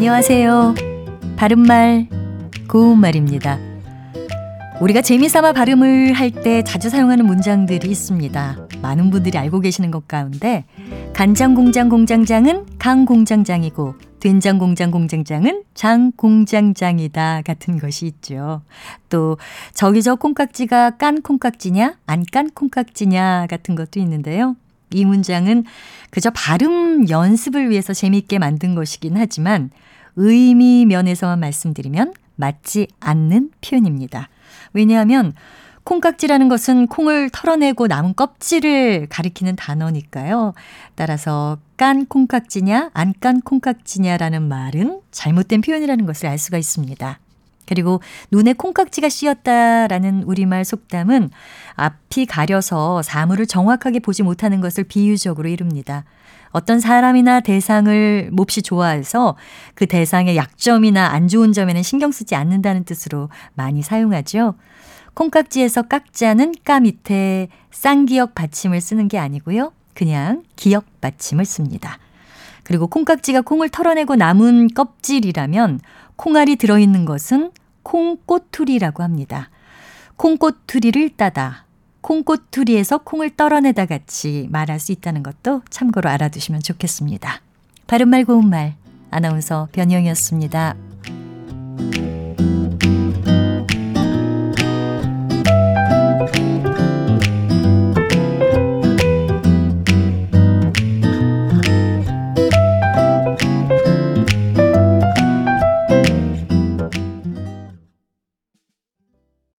안녕하세요. 바른말, 고운말입니다. 우리가 재미삼아 발음을 할 때 자주 사용하는 문장들이 있습니다. 많은 분들이 알고 계시는 것 가운데 간장 공장 공장장은 강 공장장이고 된장 공장 공장장은 장 공장장이다 같은 것이 있죠. 또 저기 저 콩깍지가 깐 콩깍지냐 안 깐 콩깍지냐 같은 것도 있는데요. 이 문장은 그저 발음 연습을 위해서 재미있게 만든 것이긴 하지만 의미 면에서만 말씀드리면 맞지 않는 표현입니다. 왜냐하면 콩깍지라는 것은 콩을 털어내고 남은 껍질을 가리키는 단어니까요. 따라서 깐 콩깍지냐, 안 깐 콩깍지냐라는 말은 잘못된 표현이라는 것을 알 수가 있습니다. 그리고 눈에 콩깍지가 씌었다라는 우리말 속담은 앞이 가려서 사물을 정확하게 보지 못하는 것을 비유적으로 이룹니다. 어떤 사람이나 대상을 몹시 좋아해서 그 대상의 약점이나 안 좋은 점에는 신경 쓰지 않는다는 뜻으로 많이 사용하죠. 콩깍지에서 깍자는 까 밑에 쌍기역 받침을 쓰는 게 아니고요. 그냥 기역 받침을 씁니다. 그리고 콩깍지가 콩을 털어내고 남은 껍질이라면 콩알이 들어있는 것은 콩꼬투리라고 합니다. 콩꼬투리를 따다. 콩꼬투리에서 콩을 떨어내다 같이 말할 수 있다는 것도 참고로 알아두시면 좋겠습니다. 바른말 고운말 아나운서 변희영이었습니다.